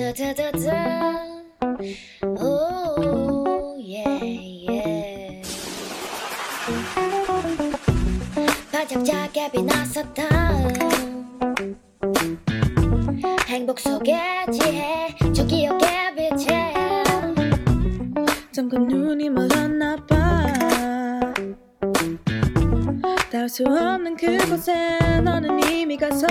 두두두두 오 예예 반짝 작게 빛났었다 행복 속에 지혜 저 기억의 빛에 잠깐 눈이 멀었나 봐. 닿을 수 없는 그곳에 너는 이미 가서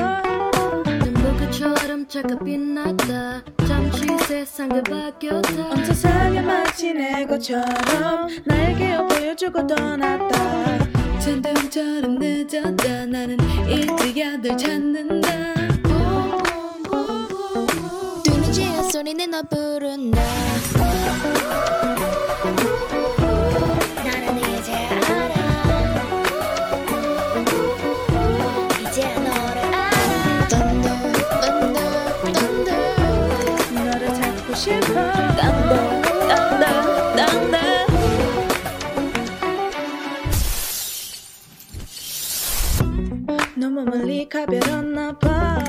잠깐 빛났다. 잠시 세상을 바뀌었다. 온 세상에 마치 내 것처럼 나에게 보여주고 떠났다. 천둥처럼 늦었다. 나는 이제야 널 찾는다. 지은 소리는 너 부른다 너무 멀리 가버렸나 봐.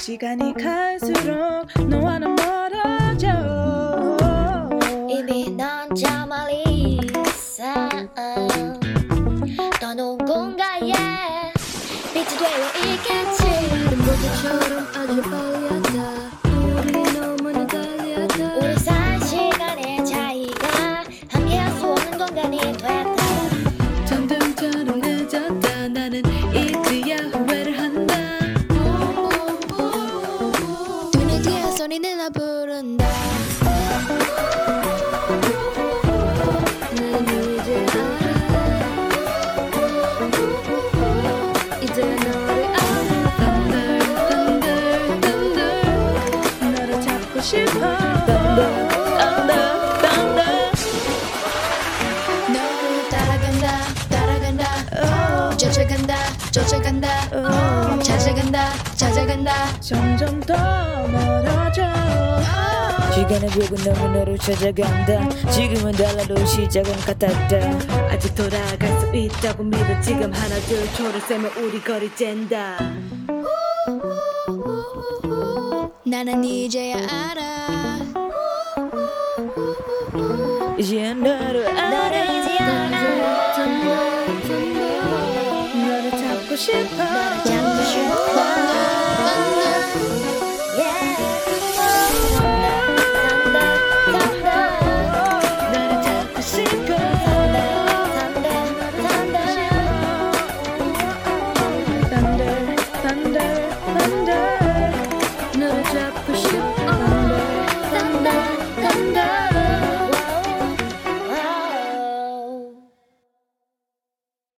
시간이 갈수록 너와는 멀어져. 이미 넌 저 멀리 있어. 더 누군가의 빛이 되어 있겠지. 눈보그처럼 아주 빨리 눈에 뒤에 소리는 나 부른다. 난 이제 알아. 이제 너를 알아. Thunder Thunder Thunder 너를 찾고 싶어. 너를 따라간다 따라간다. 쫓아간다 쫓아간다. 찾아간다 찾아간다. 점점 더 멀어져. 시간의 벽은 너무 너를 찾아간다. 지금은 달라도 시작은 같았다. 아직 돌아갈 수 있다고 믿어 지금 하나 둘 초를 세면 우리 거리 잰다. 나는 이제야 알아. 이제 너를 너를 알아. 이제 알아. 너를 찾고 싶어